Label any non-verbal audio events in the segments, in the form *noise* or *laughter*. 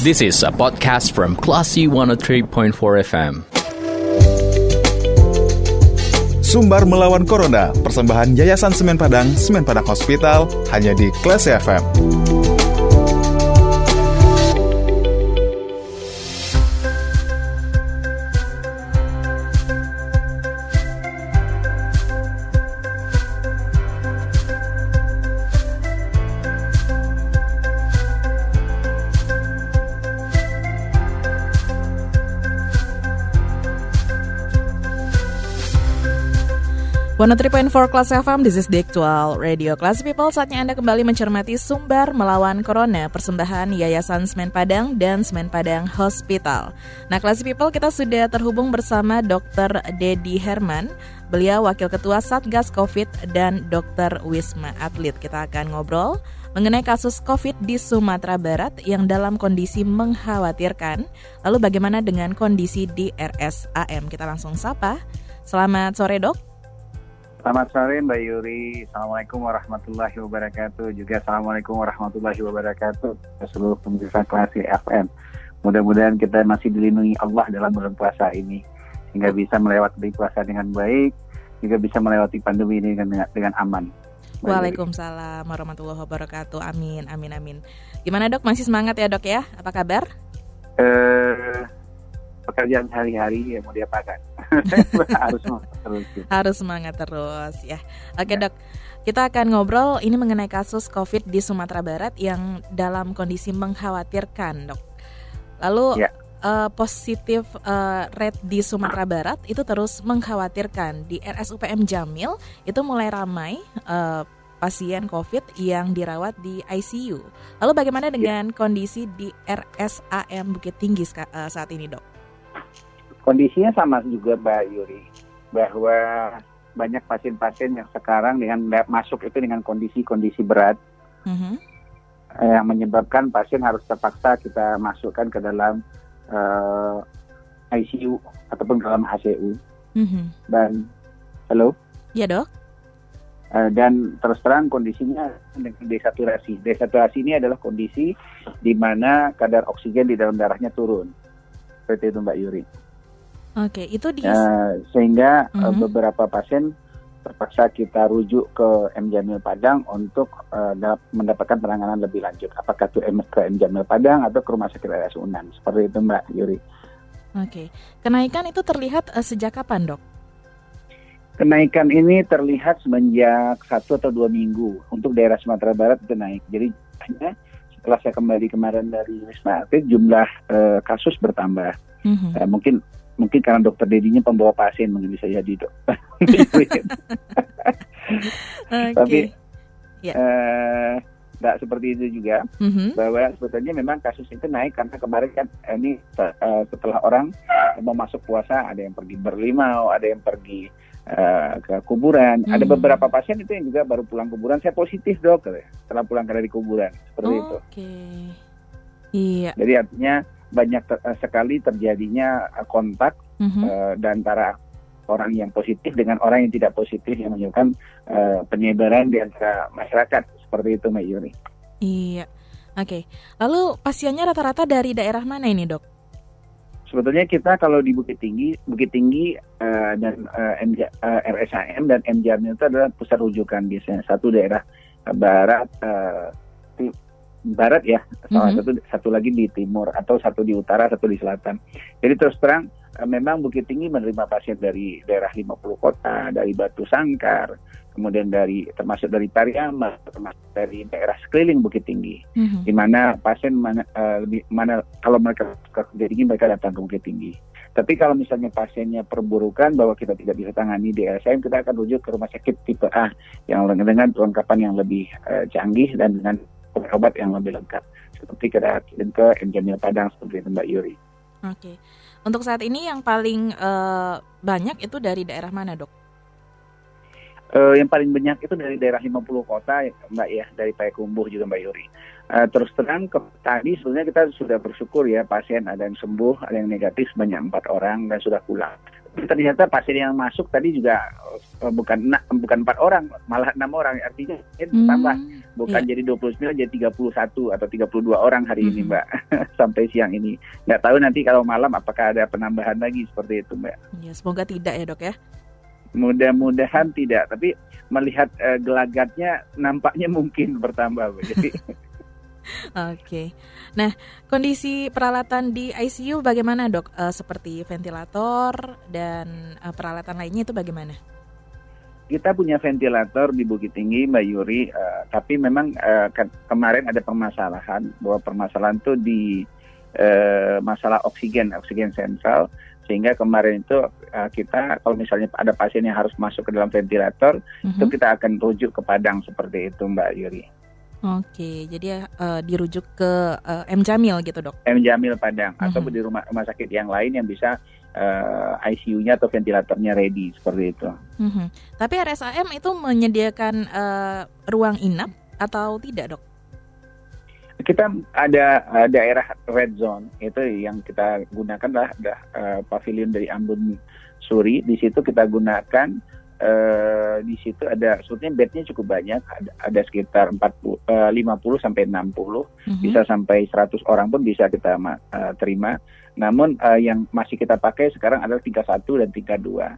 This is a podcast from Classy 103.4 FM. Sumbar melawan Corona, persembahan Yayasan Semen Padang, Semen Padang Hospital, hanya di Classy FM. 103.4 Kelas FM, this is the actual radio Classy People. Saatnya Anda kembali mencermati Sumbar Melawan Corona, persembahan Yayasan Semen Padang dan Semen Padang Hospital. Nah, Classy People, kita sudah terhubung bersama Dr. Dedi Herman. Beliau Wakil Ketua Satgas COVID dan Dr. Wisma Atlet. Kita akan ngobrol mengenai kasus COVID di Sumatera Barat yang dalam kondisi mengkhawatirkan. Lalu bagaimana dengan kondisi di RSAM? Kita langsung sapa. Selamat sore, Dok. Selamat sore Mbak Yuri, Assalamualaikum warahmatullahi wabarakatuh. Juga Assalamualaikum warahmatullahi wabarakatuh seluruh pemirsa klasi FM. Mudah-mudahan kita masih dilindungi Allah dalam bulan puasa ini sehingga bisa melewati puasa dengan baik, juga bisa melewati pandemi ini dengan dengan aman. Waalaikumsalam warahmatullahi wabarakatuh. Amin, amin, amin. Gimana dok? Masih semangat ya dok ya? Apa kabar? Eh, pekerjaan sehari-hari ya mau diapakan *laughs* harus semangat terus gitu. harus semangat terus ya oke ya. dok kita akan ngobrol ini mengenai kasus COVID di Sumatera Barat yang dalam kondisi mengkhawatirkan dok lalu ya. uh, positif uh, rate di Sumatera Barat itu terus mengkhawatirkan di RSUPM Jamil itu mulai ramai uh, pasien COVID yang dirawat di ICU. Lalu bagaimana ya. dengan ya. kondisi di RSAM Bukit Tinggi saat ini, dok? Kondisinya sama juga Mbak Yuri, bahwa banyak pasien-pasien yang sekarang dengan masuk itu dengan kondisi-kondisi berat mm-hmm. yang menyebabkan pasien harus terpaksa kita masukkan ke dalam uh, eh, ICU ataupun dalam HCU. Mm-hmm. Dan halo? Ya dok. Uh, dan terus terang kondisinya dengan desaturasi. Desaturasi ini adalah kondisi di mana kadar oksigen di dalam darahnya turun. Seperti itu Mbak Yuri. Oke, itu di uh, sehingga uh, beberapa pasien terpaksa kita rujuk ke M Jamil Padang untuk uh, mendapatkan penanganan lebih lanjut. Apakah itu M ke M Jamil Padang atau ke Rumah Sakit RS Unan. Seperti itu Mbak Yuri. Oke, kenaikan itu terlihat uh, sejak kapan dok? Kenaikan ini terlihat semenjak satu atau dua minggu untuk daerah Sumatera Barat itu naik. Jadi hanya setelah saya kembali kemarin dari Wisma Atlet jumlah uh, kasus bertambah. Mm -hmm. uh, mungkin mungkin karena dokter dedinya pembawa pasien mungkin bisa jadi dok. okay. *laughs* Tapi yeah. Ya. uh, nggak seperti itu juga mm-hmm. bahwa sebetulnya memang kasus itu naik karena kemarin kan eh, ini uh, setelah orang mau masuk puasa ada yang pergi berlimau ada yang pergi uh, ke kuburan mm-hmm. ada beberapa pasien itu yang juga baru pulang kuburan saya positif dok setelah pulang dari kuburan seperti oh, itu. Oke. Okay. Iya. Jadi artinya banyak ter eh, sekali terjadinya eh, kontak mm -hmm. uh, dan antara orang yang positif dengan orang yang tidak positif yang menyebabkan uh, penyebaran di antara masyarakat seperti itu Mbak Yuri. Iya. Oke. Okay. Lalu pasiennya rata-rata dari daerah mana ini, Dok? Sebetulnya kita kalau di Bukit Tinggi, Bukit Tinggi uh, dan uh, MJ, uh, RSAM dan MJAM itu adalah pusat rujukan biasanya. Satu daerah barat, uh, barat ya, salah mm -hmm. satu satu lagi di timur atau satu di utara, satu di selatan. Jadi terus terang eh, memang Bukit Tinggi menerima pasien dari daerah 50 kota, dari Batu Sangkar, kemudian dari termasuk dari Pariaman, termasuk dari daerah sekeliling Bukit Tinggi, mm-hmm. di mana pasien mana uh, lebih mana kalau mereka ke Bukit Tinggi mereka datang ke Bukit Tinggi. Tapi kalau misalnya pasiennya perburukan bahwa kita tidak bisa tangani di RSM, kita akan rujuk ke rumah sakit tipe A yang dengan perlengkapan yang lebih uh, canggih dan dengan obat yang lebih lengkap seperti kita kirim ke Jamil Padang seperti itu Mbak Yuri. Oke, untuk saat ini yang paling uh, banyak itu dari daerah mana dok? Uh, yang paling banyak itu dari daerah 50 kota Mbak ya, dari Payakumbuh juga Mbak Yuri. Uh, terus terang ke, tadi sebenarnya kita sudah bersyukur ya pasien ada yang sembuh, ada yang negatif sebanyak empat orang dan sudah pulang. ternyata pasien yang masuk tadi juga uh, bukan bukan empat orang malah enam orang artinya hmm. tambah bukan yeah. jadi 29 jadi 31 atau 32 orang hari mm -hmm. ini mbak *laughs* sampai siang ini nggak tahu nanti kalau malam apakah ada penambahan lagi seperti itu mbak ya semoga tidak ya dok ya mudah-mudahan tidak tapi melihat uh, gelagatnya nampaknya mungkin bertambah jadi *laughs* *laughs* Oke. Nah, kondisi peralatan di ICU bagaimana, Dok? Uh, seperti ventilator dan uh, peralatan lainnya itu bagaimana? Kita punya ventilator di Bukit Tinggi, Mbak Yuri, uh, tapi memang uh, ke kemarin ada permasalahan bahwa permasalahan itu di uh, masalah oksigen, oksigen sentral, sehingga kemarin itu uh, kita kalau misalnya ada pasien yang harus masuk ke dalam ventilator, uh -huh. itu mhm. kita akan rujuk ke Padang seperti itu, Mbak Yuri. Oke, jadi uh, dirujuk ke uh, M Jamil gitu dok? M Jamil Padang uh -huh. atau di rumah rumah sakit yang lain yang bisa uh, eh, ICU-nya atau ventilatornya ready seperti itu. Uh -huh. Tapi RSAM itu menyediakan uh, ruang inap atau tidak dok? Kita ada uh, daerah red zone itu yang kita gunakan lah uh, pavilion dari Ambon Suri. Di situ kita gunakan Uh, di situ ada sebetulnya bednya cukup banyak ada, ada sekitar 40 uh, 50 sampai 60 mm-hmm. bisa sampai 100 orang pun bisa kita uh, terima namun uh, yang masih kita pakai sekarang adalah 31 dan 32 uh,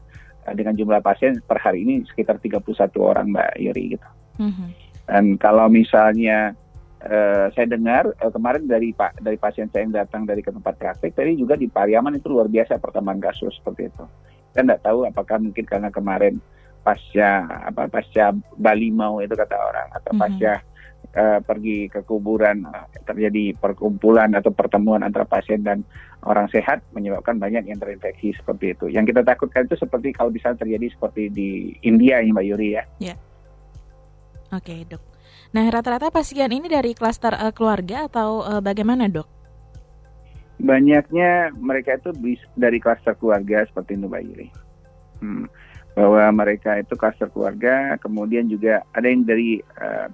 dengan jumlah pasien per hari ini sekitar 31 orang Mbak Yuri gitu mm-hmm. dan kalau misalnya Uh, saya dengar uh, kemarin dari pak dari pasien saya yang datang dari ke tempat praktek tadi juga di Pariaman itu luar biasa pertambahan kasus seperti itu. Saya tidak tahu apakah mungkin karena kemarin pasca apa pasca Bali mau itu kata orang atau mhm. pasca mm-hmm. uh, pergi ke kuburan uh, terjadi perkumpulan atau pertemuan antara pasien dan orang sehat menyebabkan banyak yang terinfeksi seperti itu. Yang kita takutkan itu seperti kalau bisa terjadi seperti di India ini Mbak Yuri ya. Yeah. Oke okay, dok. Nah rata-rata pasien ini dari klaster uh, keluarga atau uh, bagaimana dok? Banyaknya mereka itu dari klaster keluarga seperti itu Mbak. Hmm bahwa mereka itu kluster keluarga, kemudian juga ada yang dari uh,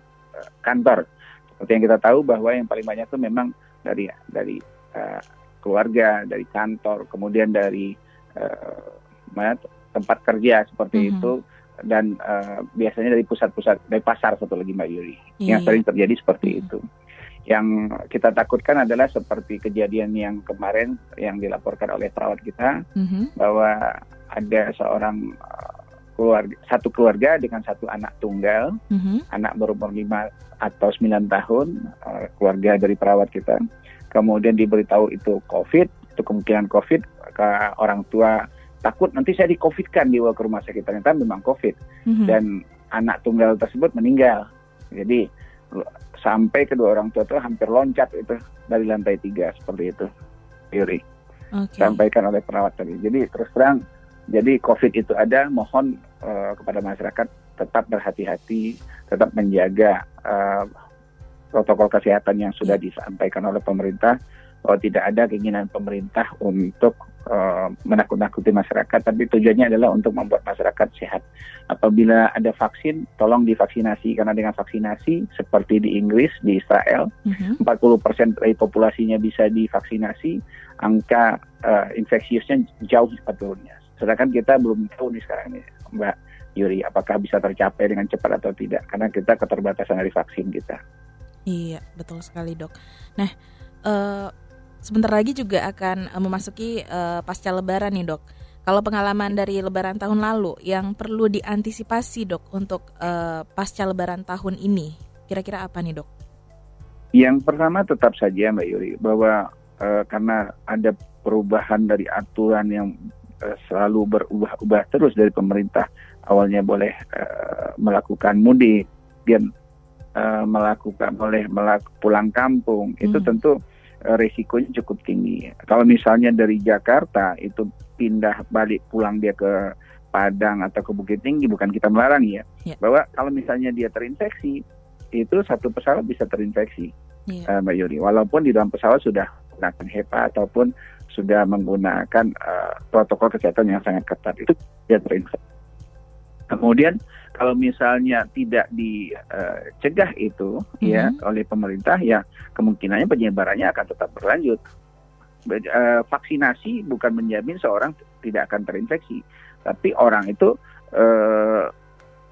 kantor. Seperti yang kita tahu bahwa yang paling banyak itu memang dari dari uh, keluarga, dari kantor, kemudian dari uh, tempat kerja seperti mm -hmm. itu dan uh, biasanya dari pusat-pusat dari pasar satu lagi Mbak Yuri. Yeah. Yang sering terjadi seperti mm -hmm. itu. Yang kita takutkan adalah seperti kejadian yang kemarin yang dilaporkan oleh perawat kita mm -hmm. bahwa ada seorang uh, keluarga satu keluarga dengan satu anak tunggal, mm-hmm. anak berumur lima atau sembilan tahun, uh, keluarga dari perawat kita. Kemudian diberitahu itu COVID, itu kemungkinan COVID, ke orang tua takut nanti saya di COVID kan dibawa ke rumah sakit ternyata memang COVID mm-hmm. dan anak tunggal tersebut meninggal. Jadi sampai kedua orang tua itu hampir loncat itu dari lantai tiga seperti itu, Yuri. Okay. Sampaikan oleh perawat tadi. Jadi terus terang jadi COVID itu ada, mohon uh, kepada masyarakat tetap berhati-hati, tetap menjaga uh, protokol kesehatan yang sudah disampaikan oleh pemerintah bahwa tidak ada keinginan pemerintah untuk uh, menakut-nakuti masyarakat, tapi tujuannya adalah untuk membuat masyarakat sehat. Apabila ada vaksin, tolong divaksinasi karena dengan vaksinasi seperti di Inggris, di Israel, mm -hmm. 40% dari populasinya bisa divaksinasi, angka uh, infeksiusnya jauh cepat turunnya. Sedangkan kita belum tahu nih sekarang ini, Mbak Yuri, apakah bisa tercapai dengan cepat atau tidak, karena kita keterbatasan dari vaksin kita. Iya, betul sekali dok. Nah, uh, sebentar lagi juga akan uh, memasuki uh, pasca Lebaran nih dok. Kalau pengalaman dari Lebaran tahun lalu yang perlu diantisipasi dok untuk uh, pasca Lebaran tahun ini, kira-kira apa nih dok? Yang pertama tetap saja Mbak Yuri bahwa uh, karena ada perubahan dari aturan yang Eh, selalu berubah-ubah terus dari pemerintah. Awalnya boleh uh, melakukan mudik, dan uh, melakukan boleh melak pulang kampung. Hmm. Itu tentu uh, risikonya cukup tinggi. Kalau misalnya dari Jakarta itu pindah balik pulang dia ke Padang atau ke Bukit Tinggi, bukan kita melarang ya, yeah. bahwa kalau misalnya dia terinfeksi, itu satu pesawat bisa terinfeksi, yeah. uh, Mbak Yuri. Walaupun di dalam pesawat sudah menggunakan HEPA ataupun sudah menggunakan uh, protokol kesehatan yang sangat ketat itu dia terinfeksi. Kemudian kalau misalnya tidak dicegah itu mm -hmm. ya oleh pemerintah ya kemungkinannya penyebarannya akan tetap berlanjut. uh, vaksinasi bukan menjamin seorang tidak akan terinfeksi, tapi orang itu uh,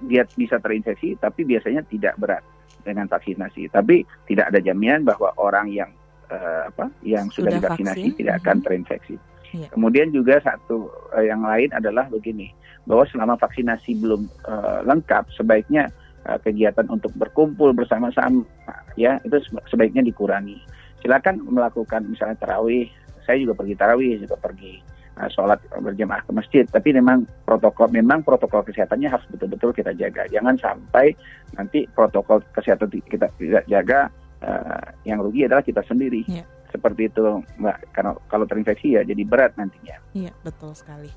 dia bisa terinfeksi, tapi biasanya tidak berat dengan vaksinasi. Tapi tidak ada jaminan bahwa orang yang uh, apa yang sudah, sudah divaksinasi vaksin. tidak akan mm-hmm. terinfeksi. Yeah. Kemudian juga satu yang lain adalah begini, bahwa selama vaksinasi belum uh, lengkap, sebaiknya uh, kegiatan untuk berkumpul bersama-sama ya itu sebaiknya dikurangi. Silakan melakukan misalnya tarawih. Saya juga pergi tarawih, juga pergi uh, sholat berjamaah ke masjid. Tapi memang protokol memang protokol kesehatannya harus betul-betul kita jaga. Jangan sampai nanti protokol kesehatan kita tidak jaga, uh, yang rugi adalah kita sendiri. Yeah seperti itu mbak karena kalau terinfeksi ya jadi berat nantinya iya betul sekali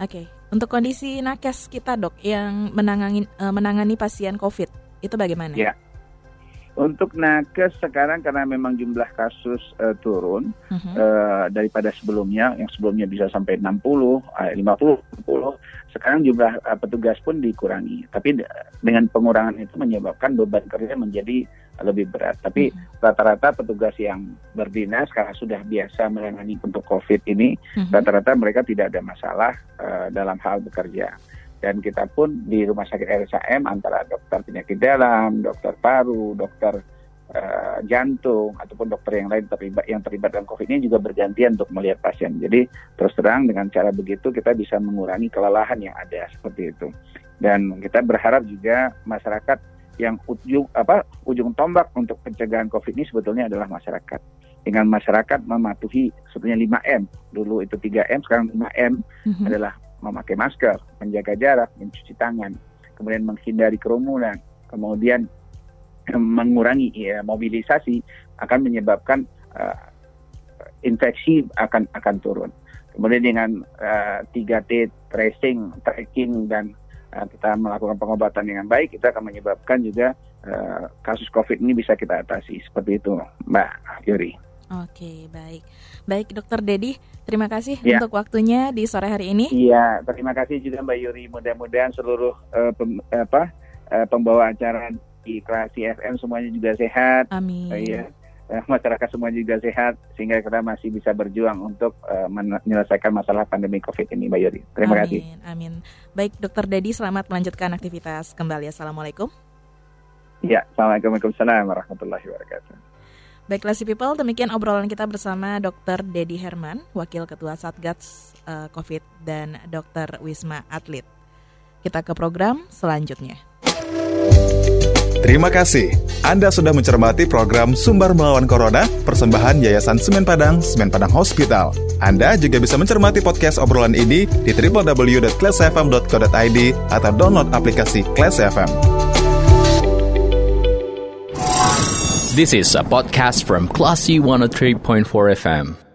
oke untuk kondisi nakes kita dok yang menangani uh, menangani pasien covid itu bagaimana ya untuk nakes sekarang karena memang jumlah kasus uh, turun uh -huh. uh, daripada sebelumnya, yang sebelumnya bisa sampai 60, uh, 50, 60, sekarang jumlah uh, petugas pun dikurangi. Tapi dengan pengurangan itu menyebabkan beban kerja menjadi lebih berat. Tapi rata-rata uh -huh. petugas yang berdinas karena sudah biasa menangani untuk COVID ini, rata-rata uh -huh. mereka tidak ada masalah uh, dalam hal bekerja dan kita pun di rumah sakit RSAM antara dokter penyakit dalam, dokter paru, dokter uh, jantung ataupun dokter yang lain terlibat yang terlibat dalam COVID ini juga bergantian untuk melihat pasien. Jadi terus terang dengan cara begitu kita bisa mengurangi kelelahan yang ada seperti itu. Dan kita berharap juga masyarakat yang ujung apa ujung tombak untuk pencegahan COVID ini sebetulnya adalah masyarakat. Dengan masyarakat mematuhi sebetulnya 5M. Dulu itu 3M, sekarang 5M mm -hmm. adalah memakai masker, menjaga jarak, mencuci tangan, kemudian menghindari kerumunan, kemudian mengurangi ya, mobilisasi akan menyebabkan uh, infeksi akan akan turun. Kemudian dengan uh, 3T tracing, tracking dan kita melakukan pengobatan dengan baik, kita akan menyebabkan juga uh, kasus COVID ini bisa kita atasi. Seperti itu, Mbak Yuri. Oke, baik. Baik, Dokter Dedi, terima kasih ya. untuk waktunya di sore hari ini. Iya, terima kasih juga Mbak Yuri. Mudah-mudahan seluruh uh, pem, apa uh, pembawa acara di Klasi FM semuanya juga sehat. Amin. Uh, iya. Uh, masyarakat semua juga sehat sehingga kita masih bisa berjuang untuk uh, menyelesaikan masalah pandemi COVID ini, Mbak Yuri. Terima amin, kasih. Amin. Baik, Dokter Dedi, selamat melanjutkan aktivitas kembali. Assalamualaikum. Ya, Assalamualaikum warahmatullahi wabarakatuh. Baiklah si people, demikian obrolan kita bersama Dr. Dedi Herman, Wakil Ketua Satgas uh, COVID dan Dr. Wisma Atlet. Kita ke program selanjutnya. Terima kasih. Anda sudah mencermati program Sumber Melawan Corona, persembahan Yayasan Semen Padang, Semen Padang Hospital. Anda juga bisa mencermati podcast obrolan ini di www.classfm.co.id atau download aplikasi Class FM. This is a podcast from Classy 103.4 FM.